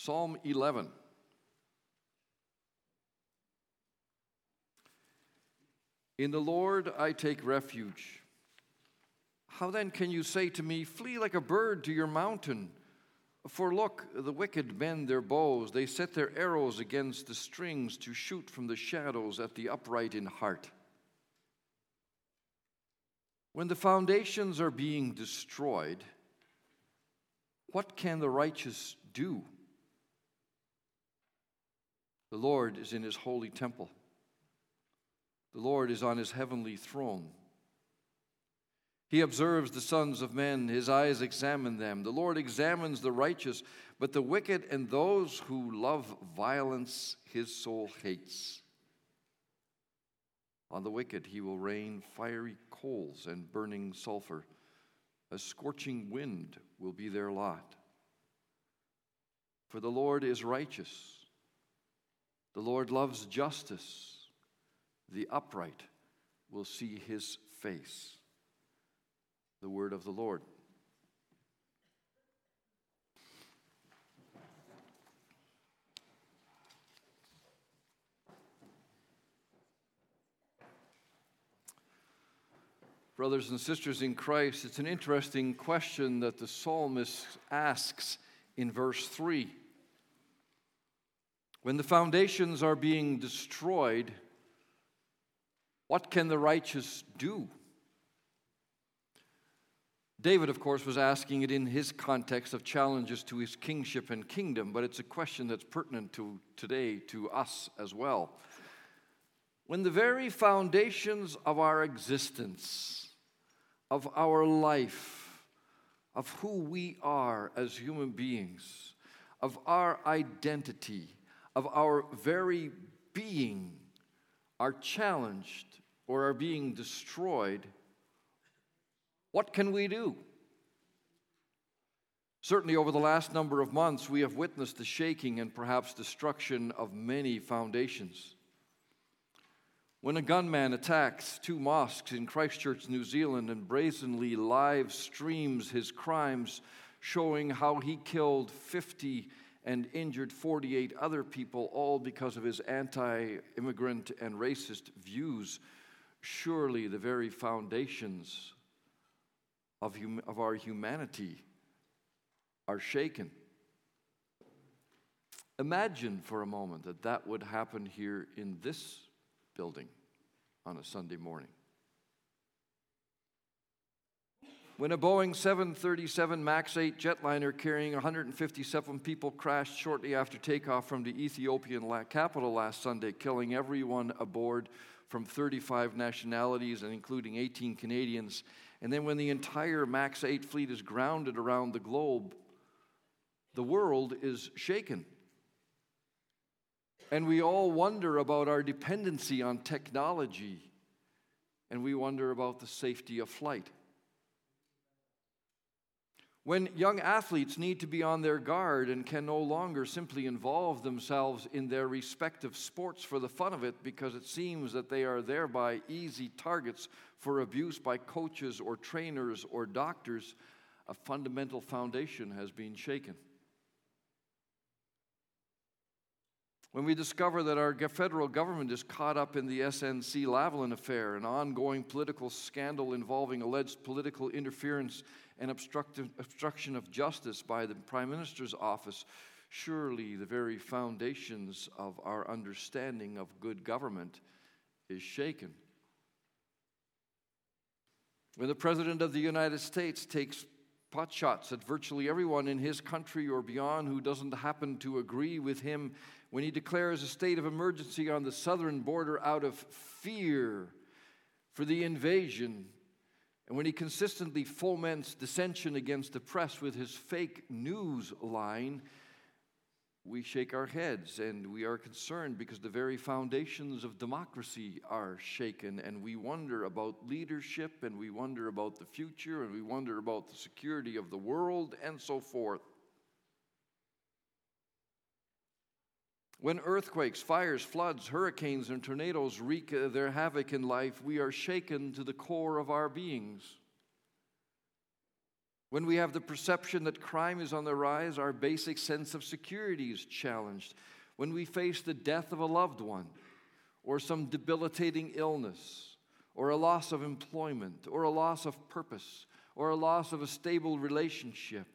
Psalm 11. In the Lord I take refuge. How then can you say to me, Flee like a bird to your mountain? For look, the wicked bend their bows, they set their arrows against the strings to shoot from the shadows at the upright in heart. When the foundations are being destroyed, what can the righteous do? The Lord is in his holy temple. The Lord is on his heavenly throne. He observes the sons of men, his eyes examine them. The Lord examines the righteous, but the wicked and those who love violence his soul hates. On the wicked he will rain fiery coals and burning sulfur. A scorching wind will be their lot. For the Lord is righteous. The Lord loves justice. The upright will see his face. The word of the Lord. Brothers and sisters in Christ, it's an interesting question that the psalmist asks in verse 3. When the foundations are being destroyed, what can the righteous do? David, of course, was asking it in his context of challenges to his kingship and kingdom, but it's a question that's pertinent to today, to us as well. When the very foundations of our existence, of our life, of who we are as human beings, of our identity, of our very being are challenged or are being destroyed, what can we do? Certainly, over the last number of months, we have witnessed the shaking and perhaps destruction of many foundations. When a gunman attacks two mosques in Christchurch, New Zealand, and brazenly live streams his crimes, showing how he killed 50 and injured 48 other people, all because of his anti immigrant and racist views, surely the very foundations of, hum- of our humanity are shaken. Imagine for a moment that that would happen here in this building on a Sunday morning. When a Boeing 737 MAX 8 jetliner carrying 157 people crashed shortly after takeoff from the Ethiopian capital last Sunday, killing everyone aboard from 35 nationalities and including 18 Canadians. And then when the entire MAX 8 fleet is grounded around the globe, the world is shaken. And we all wonder about our dependency on technology, and we wonder about the safety of flight. When young athletes need to be on their guard and can no longer simply involve themselves in their respective sports for the fun of it because it seems that they are thereby easy targets for abuse by coaches or trainers or doctors, a fundamental foundation has been shaken. When we discover that our federal government is caught up in the SNC Lavalin affair, an ongoing political scandal involving alleged political interference and obstruction of justice by the Prime Minister's office, surely the very foundations of our understanding of good government is shaken. When the President of the United States takes potshots at virtually everyone in his country or beyond who doesn't happen to agree with him, when he declares a state of emergency on the southern border out of fear for the invasion and when he consistently foments dissension against the press with his fake news line, we shake our heads and we are concerned because the very foundations of democracy are shaken, and we wonder about leadership, and we wonder about the future, and we wonder about the security of the world, and so forth. When earthquakes, fires, floods, hurricanes, and tornadoes wreak uh, their havoc in life, we are shaken to the core of our beings. When we have the perception that crime is on the rise, our basic sense of security is challenged. When we face the death of a loved one, or some debilitating illness, or a loss of employment, or a loss of purpose, or a loss of a stable relationship,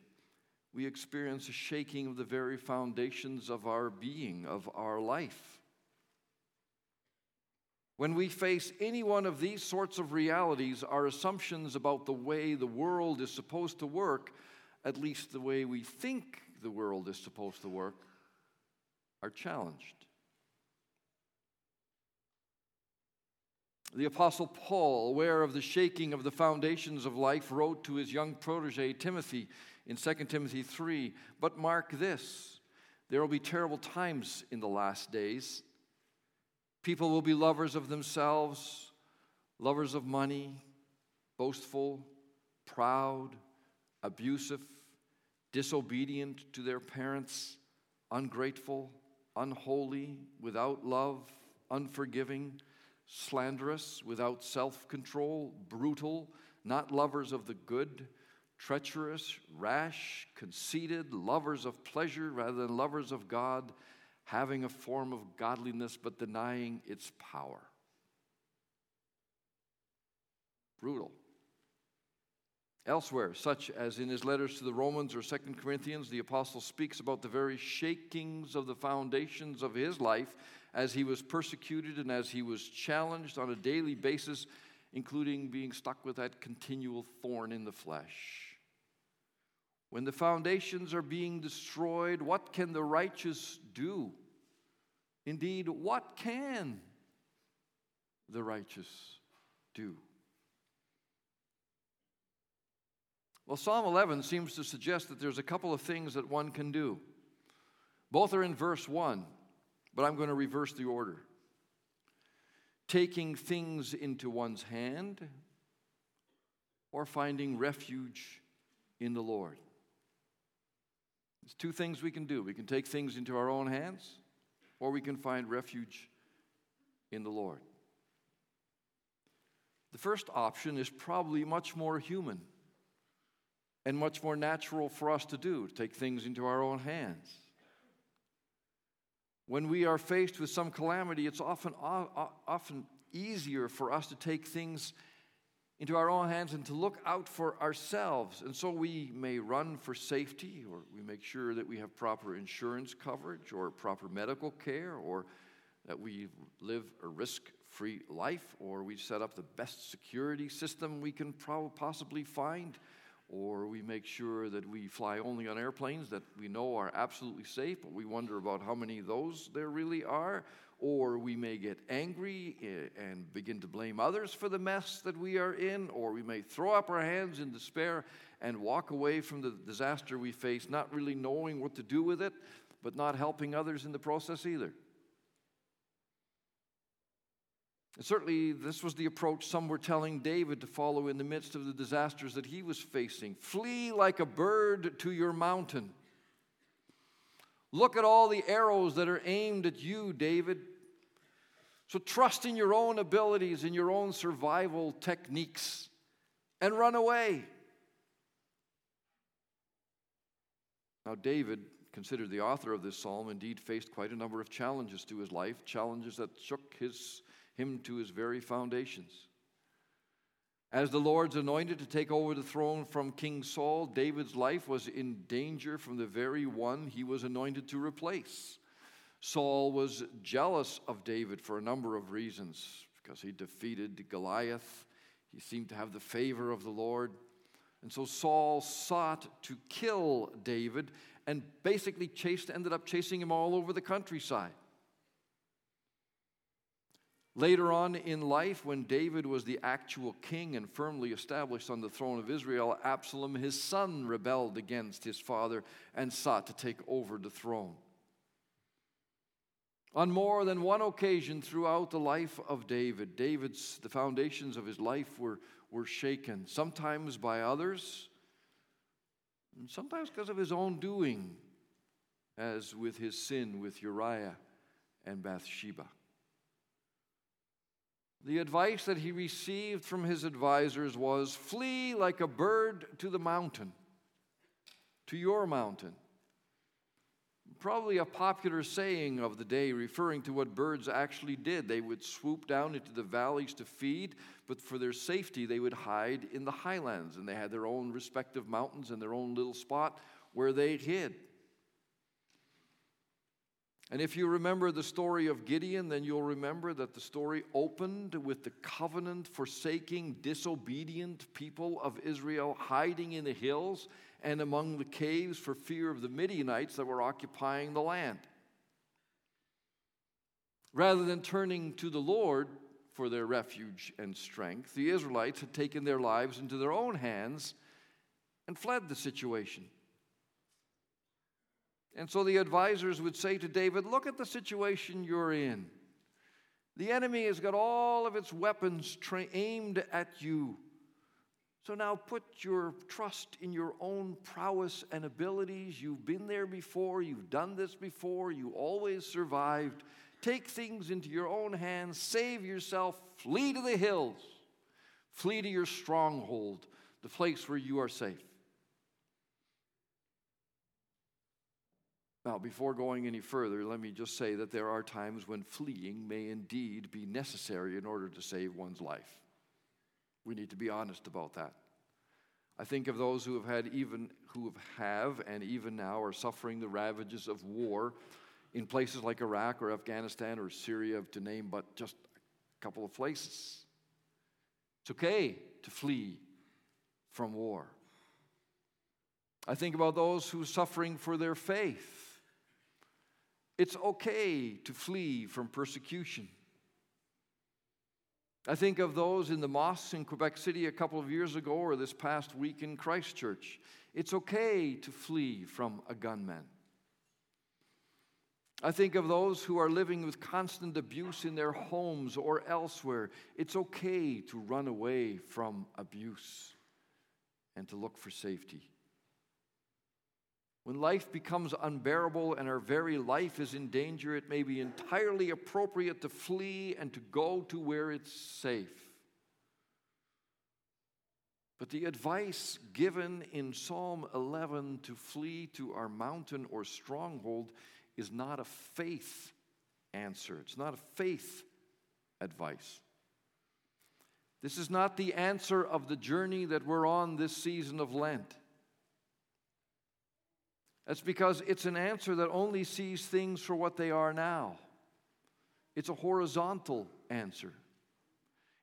we experience a shaking of the very foundations of our being, of our life. When we face any one of these sorts of realities, our assumptions about the way the world is supposed to work, at least the way we think the world is supposed to work, are challenged. The Apostle Paul, aware of the shaking of the foundations of life, wrote to his young protege Timothy in 2 Timothy 3 But mark this, there will be terrible times in the last days. People will be lovers of themselves, lovers of money, boastful, proud, abusive, disobedient to their parents, ungrateful, unholy, without love, unforgiving, slanderous, without self control, brutal, not lovers of the good, treacherous, rash, conceited, lovers of pleasure rather than lovers of God having a form of godliness but denying its power. Brutal. Elsewhere, such as in his letters to the Romans or Second Corinthians, the apostle speaks about the very shakings of the foundations of his life as he was persecuted and as he was challenged on a daily basis, including being stuck with that continual thorn in the flesh. When the foundations are being destroyed, what can the righteous do? Indeed, what can the righteous do? Well, Psalm 11 seems to suggest that there's a couple of things that one can do. Both are in verse 1, but I'm going to reverse the order. Taking things into one's hand or finding refuge in the Lord. There's two things we can do. We can take things into our own hands, or we can find refuge in the Lord. The first option is probably much more human and much more natural for us to do, to take things into our own hands. When we are faced with some calamity, it's often, often easier for us to take things into our own hands and to look out for ourselves. And so we may run for safety, or we make sure that we have proper insurance coverage, or proper medical care, or that we live a risk free life, or we set up the best security system we can possibly find, or we make sure that we fly only on airplanes that we know are absolutely safe, but we wonder about how many of those there really are or we may get angry and begin to blame others for the mess that we are in, or we may throw up our hands in despair and walk away from the disaster we face, not really knowing what to do with it, but not helping others in the process either. And certainly, this was the approach some were telling David to follow in the midst of the disasters that he was facing. Flee like a bird to your mountain. Look at all the arrows that are aimed at you, David. So trust in your own abilities, in your own survival techniques, and run away. Now, David, considered the author of this psalm, indeed faced quite a number of challenges to his life, challenges that shook his, him to his very foundations. As the Lord's anointed to take over the throne from King Saul, David's life was in danger from the very one he was anointed to replace. Saul was jealous of David for a number of reasons because he defeated Goliath. He seemed to have the favor of the Lord. And so Saul sought to kill David and basically chased, ended up chasing him all over the countryside. Later on in life, when David was the actual king and firmly established on the throne of Israel, Absalom, his son, rebelled against his father and sought to take over the throne. On more than one occasion throughout the life of David, David's the foundations of his life were, were shaken, sometimes by others, and sometimes because of his own doing, as with his sin with Uriah and Bathsheba. The advice that he received from his advisors was flee like a bird to the mountain. to your mountain. Probably a popular saying of the day referring to what birds actually did. They would swoop down into the valleys to feed, but for their safety, they would hide in the highlands. And they had their own respective mountains and their own little spot where they hid. And if you remember the story of Gideon, then you'll remember that the story opened with the covenant forsaking, disobedient people of Israel hiding in the hills and among the caves for fear of the Midianites that were occupying the land. Rather than turning to the Lord for their refuge and strength, the Israelites had taken their lives into their own hands and fled the situation. And so the advisors would say to David, Look at the situation you're in. The enemy has got all of its weapons tra- aimed at you. So now put your trust in your own prowess and abilities. You've been there before, you've done this before, you always survived. Take things into your own hands, save yourself, flee to the hills, flee to your stronghold, the place where you are safe. Now, before going any further, let me just say that there are times when fleeing may indeed be necessary in order to save one's life. We need to be honest about that. I think of those who have had even who have and even now are suffering the ravages of war in places like Iraq or Afghanistan or Syria to name but just a couple of places. It's okay to flee from war. I think about those who are suffering for their faith it's okay to flee from persecution. I think of those in the mosques in Quebec City a couple of years ago or this past week in Christchurch. It's okay to flee from a gunman. I think of those who are living with constant abuse in their homes or elsewhere. It's okay to run away from abuse and to look for safety. When life becomes unbearable and our very life is in danger, it may be entirely appropriate to flee and to go to where it's safe. But the advice given in Psalm 11 to flee to our mountain or stronghold is not a faith answer. It's not a faith advice. This is not the answer of the journey that we're on this season of Lent. That's because it's an answer that only sees things for what they are now. It's a horizontal answer.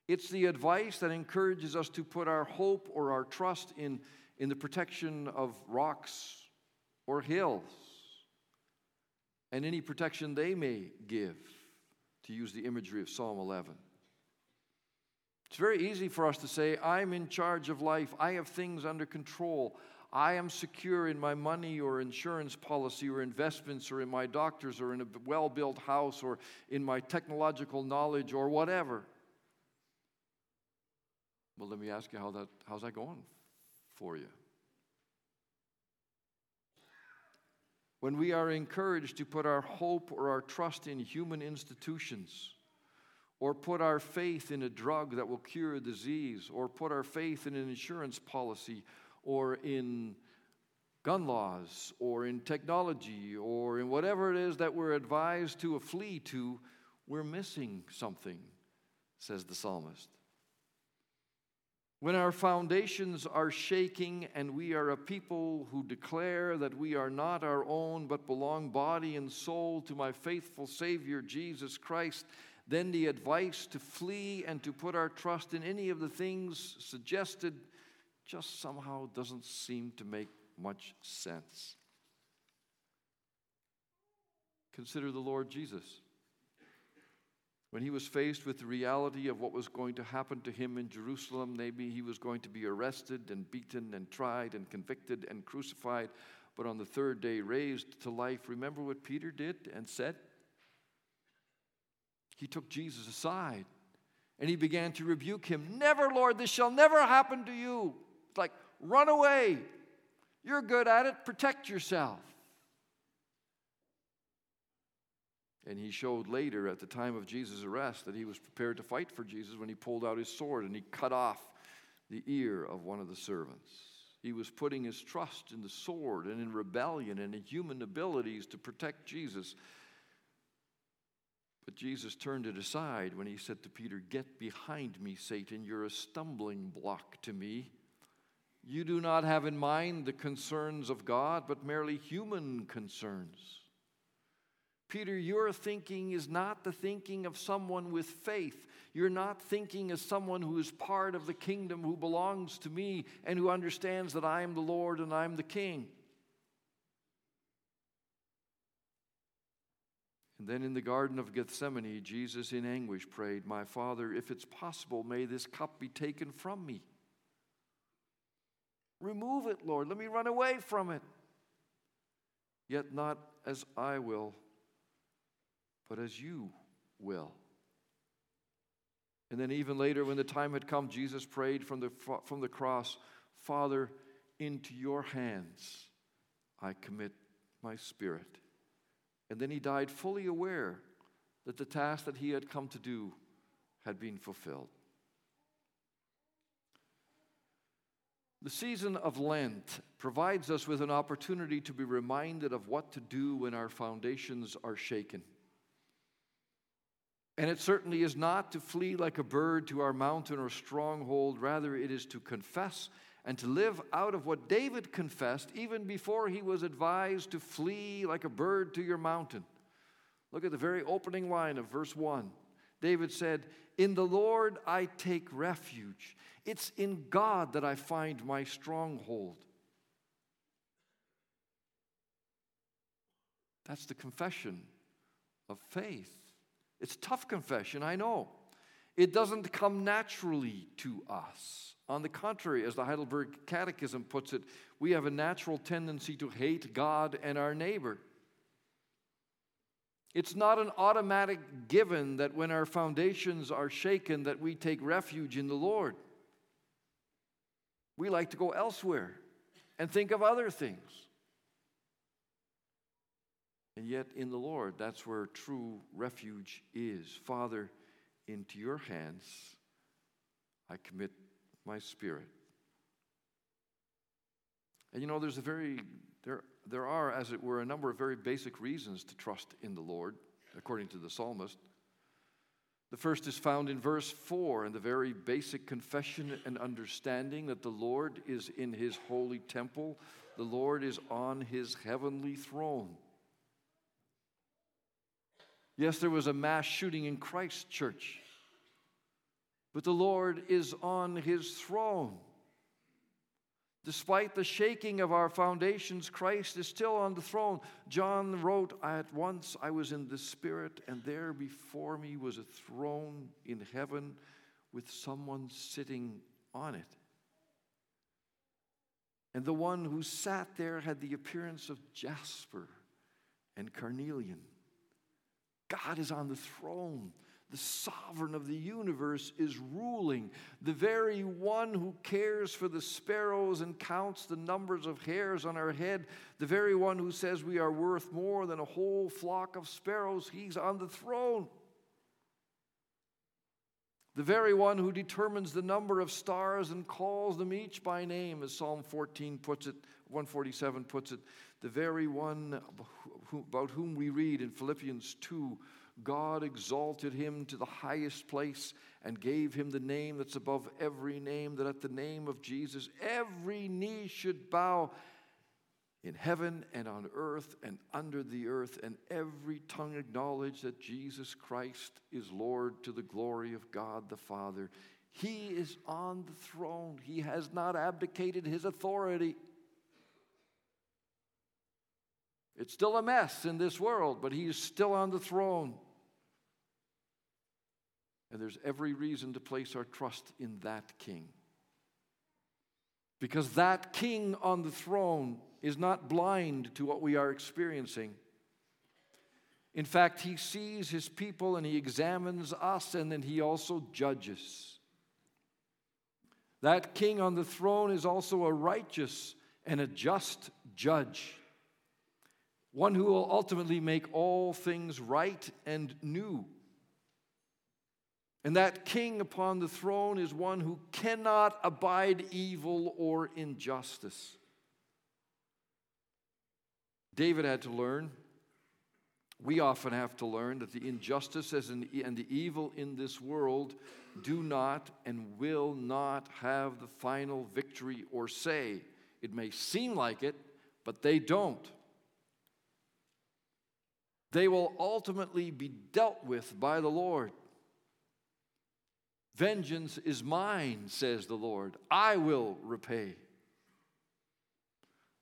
It's the advice that encourages us to put our hope or our trust in, in the protection of rocks or hills and any protection they may give, to use the imagery of Psalm 11. It's very easy for us to say, I'm in charge of life, I have things under control. I am secure in my money or insurance policy or investments or in my doctors or in a well built house or in my technological knowledge or whatever. Well, let me ask you how that, how's that going for you? When we are encouraged to put our hope or our trust in human institutions, or put our faith in a drug that will cure a disease, or put our faith in an insurance policy, or in gun laws or in technology or in whatever it is that we're advised to flee to, we're missing something, says the psalmist. When our foundations are shaking and we are a people who declare that we are not our own but belong body and soul to my faithful Savior Jesus Christ, then the advice to flee and to put our trust in any of the things suggested just somehow doesn't seem to make much sense. Consider the Lord Jesus. When he was faced with the reality of what was going to happen to him in Jerusalem, maybe he was going to be arrested and beaten and tried and convicted and crucified, but on the third day raised to life. Remember what Peter did and said? He took Jesus aside and he began to rebuke him. Never, Lord, this shall never happen to you. It's like, run away. You're good at it, protect yourself. And he showed later at the time of Jesus' arrest that he was prepared to fight for Jesus when he pulled out his sword and he cut off the ear of one of the servants. He was putting his trust in the sword and in rebellion and in human abilities to protect Jesus. But Jesus turned it aside when he said to Peter, Get behind me, Satan. You're a stumbling block to me. You do not have in mind the concerns of God, but merely human concerns. Peter, your thinking is not the thinking of someone with faith. You're not thinking as someone who is part of the kingdom, who belongs to me, and who understands that I am the Lord and I'm the King. And then in the Garden of Gethsemane, Jesus in anguish prayed, My Father, if it's possible, may this cup be taken from me. Remove it, Lord. Let me run away from it. Yet not as I will, but as you will. And then, even later, when the time had come, Jesus prayed from the, from the cross Father, into your hands I commit my spirit. And then he died fully aware that the task that he had come to do had been fulfilled. The season of Lent provides us with an opportunity to be reminded of what to do when our foundations are shaken. And it certainly is not to flee like a bird to our mountain or stronghold, rather, it is to confess and to live out of what David confessed even before he was advised to flee like a bird to your mountain. Look at the very opening line of verse 1. David said, In the Lord I take refuge. It's in God that I find my stronghold. That's the confession of faith. It's tough confession, I know. It doesn't come naturally to us. On the contrary, as the Heidelberg Catechism puts it, we have a natural tendency to hate God and our neighbor. It's not an automatic given that when our foundations are shaken that we take refuge in the Lord. We like to go elsewhere and think of other things. And yet, in the Lord, that's where true refuge is. Father, into your hands I commit my spirit. And you know, there's a very, there, there are, as it were, a number of very basic reasons to trust in the Lord, according to the psalmist. The first is found in verse 4 in the very basic confession and understanding that the Lord is in his holy temple, the Lord is on his heavenly throne. Yes, there was a mass shooting in Christchurch but the Lord is on his throne. Despite the shaking of our foundations, Christ is still on the throne. John wrote, At once I was in the Spirit, and there before me was a throne in heaven with someone sitting on it. And the one who sat there had the appearance of jasper and carnelian. God is on the throne the sovereign of the universe, is ruling. The very one who cares for the sparrows and counts the numbers of hairs on our head, the very one who says we are worth more than a whole flock of sparrows, he's on the throne. The very one who determines the number of stars and calls them each by name, as Psalm 14 puts it, 147 puts it, the very one about whom we read in Philippians 2 God exalted him to the highest place and gave him the name that's above every name, that at the name of Jesus every knee should bow in heaven and on earth and under the earth, and every tongue acknowledge that Jesus Christ is Lord to the glory of God the Father. He is on the throne, He has not abdicated His authority. It's still a mess in this world, but He is still on the throne. And there's every reason to place our trust in that king. Because that king on the throne is not blind to what we are experiencing. In fact, he sees his people and he examines us and then he also judges. That king on the throne is also a righteous and a just judge, one who will ultimately make all things right and new. And that king upon the throne is one who cannot abide evil or injustice. David had to learn, we often have to learn, that the injustice and the evil in this world do not and will not have the final victory or say. It may seem like it, but they don't. They will ultimately be dealt with by the Lord. Vengeance is mine, says the Lord. I will repay.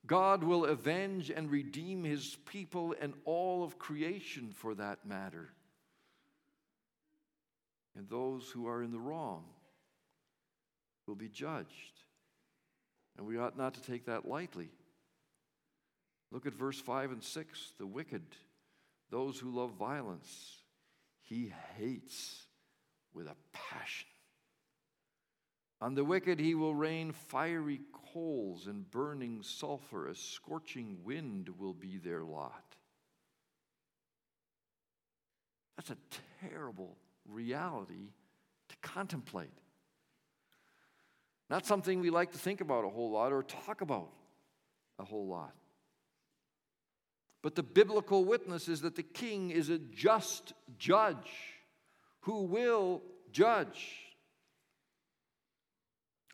God will avenge and redeem his people and all of creation for that matter. And those who are in the wrong will be judged. And we ought not to take that lightly. Look at verse 5 and 6. The wicked, those who love violence, he hates with a passion. On the wicked he will rain fiery coals and burning sulfur. A scorching wind will be their lot. That's a terrible reality to contemplate. Not something we like to think about a whole lot or talk about a whole lot. But the biblical witness is that the king is a just judge who will judge.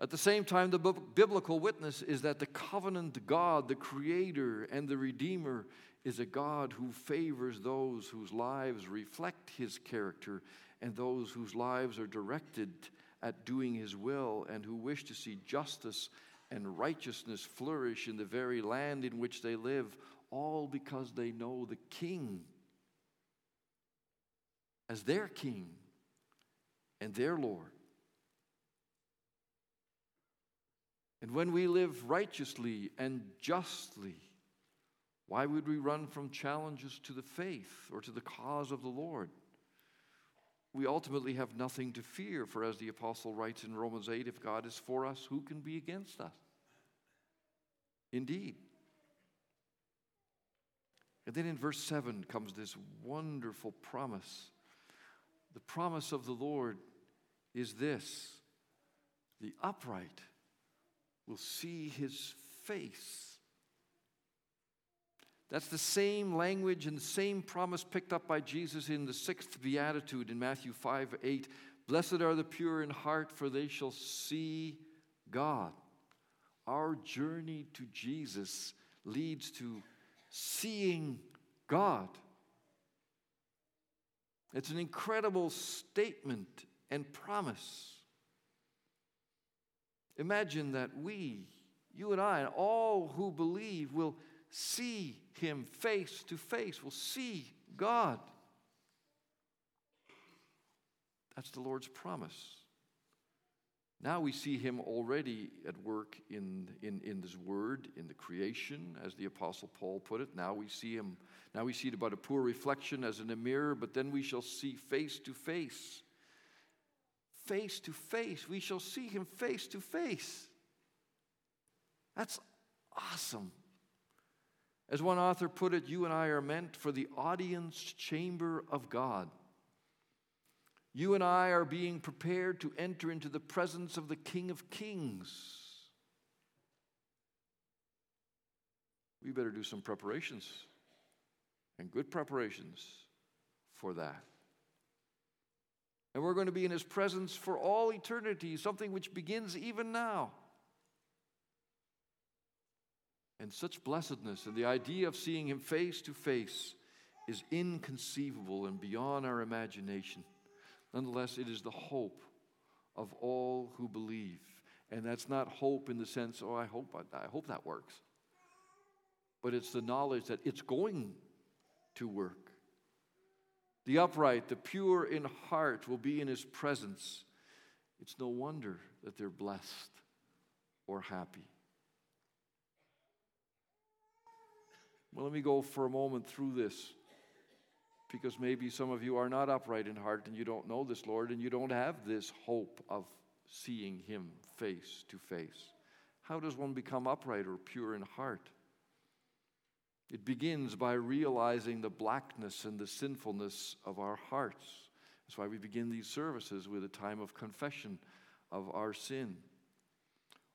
At the same time, the biblical witness is that the covenant God, the creator and the redeemer, is a God who favors those whose lives reflect his character and those whose lives are directed at doing his will and who wish to see justice and righteousness flourish in the very land in which they live, all because they know the king as their king and their Lord. And when we live righteously and justly, why would we run from challenges to the faith or to the cause of the Lord? We ultimately have nothing to fear, for as the apostle writes in Romans 8, if God is for us, who can be against us? Indeed. And then in verse 7 comes this wonderful promise. The promise of the Lord is this the upright will see his face. That's the same language and the same promise picked up by Jesus in the sixth beatitude in Matthew 5 8. Blessed are the pure in heart, for they shall see God. Our journey to Jesus leads to seeing God. It's an incredible statement and promise. Imagine that we, you and I, and all who believe will see Him face to face, will see God. That's the Lord's promise. Now we see him already at work in, in, in his word, in the creation, as the Apostle Paul put it. Now we see him, now we see it about a poor reflection as in a mirror, but then we shall see face to face face to face. We shall see him face to face. That's awesome. As one author put it, you and I are meant for the audience chamber of God. You and I are being prepared to enter into the presence of the King of Kings. We better do some preparations and good preparations for that. And we're going to be in his presence for all eternity, something which begins even now. And such blessedness and the idea of seeing him face to face is inconceivable and beyond our imagination. Nonetheless, it is the hope of all who believe. And that's not hope in the sense, oh, I hope, I, I hope that works. But it's the knowledge that it's going to work. The upright, the pure in heart will be in his presence. It's no wonder that they're blessed or happy. Well, let me go for a moment through this because maybe some of you are not upright in heart and you don't know this Lord and you don't have this hope of seeing him face to face. How does one become upright or pure in heart? It begins by realizing the blackness and the sinfulness of our hearts. That's why we begin these services with a time of confession of our sin.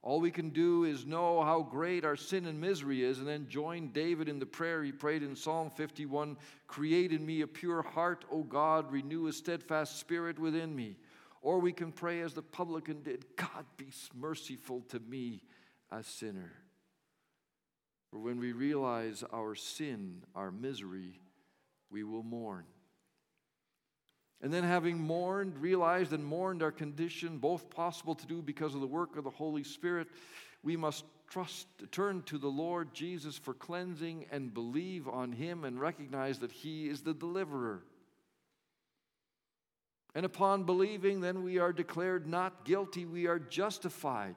All we can do is know how great our sin and misery is, and then join David in the prayer he prayed in Psalm 51 Create in me a pure heart, O God, renew a steadfast spirit within me. Or we can pray as the publican did God, be merciful to me, a sinner. For when we realize our sin, our misery, we will mourn. And then, having mourned, realized and mourned our condition, both possible to do because of the work of the Holy Spirit, we must trust, turn to the Lord Jesus for cleansing and believe on Him and recognize that He is the deliverer. And upon believing, then we are declared not guilty, we are justified.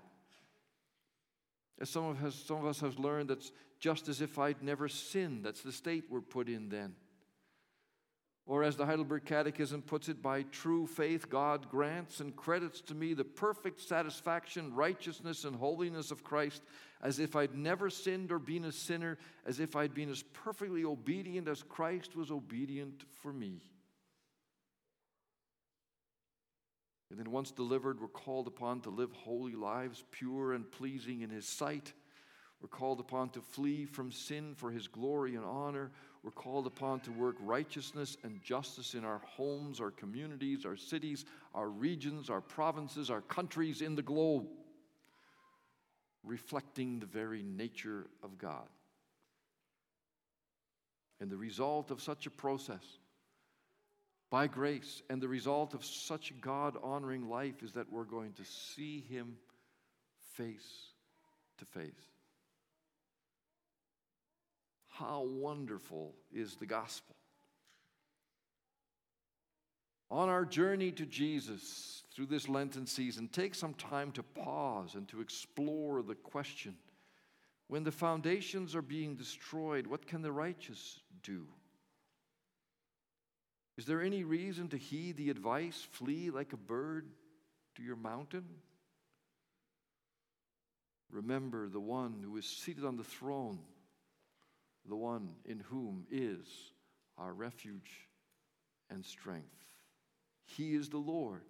As some of, us, some of us have learned, that's just as if I'd never sinned. That's the state we're put in then. Or, as the Heidelberg Catechism puts it, by true faith, God grants and credits to me the perfect satisfaction, righteousness, and holiness of Christ, as if I'd never sinned or been a sinner, as if I'd been as perfectly obedient as Christ was obedient for me. And then, once delivered, we're called upon to live holy lives, pure and pleasing in His sight. We're called upon to flee from sin for His glory and honor. We're called upon to work righteousness and justice in our homes, our communities, our cities, our regions, our provinces, our countries in the globe, reflecting the very nature of God. And the result of such a process, by grace, and the result of such God honoring life is that we're going to see Him face to face. How wonderful is the gospel! On our journey to Jesus through this Lenten season, take some time to pause and to explore the question when the foundations are being destroyed, what can the righteous do? Is there any reason to heed the advice, flee like a bird to your mountain? Remember the one who is seated on the throne the one in whom is our refuge and strength. He is the Lord,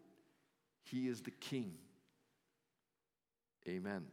He is the King. Amen.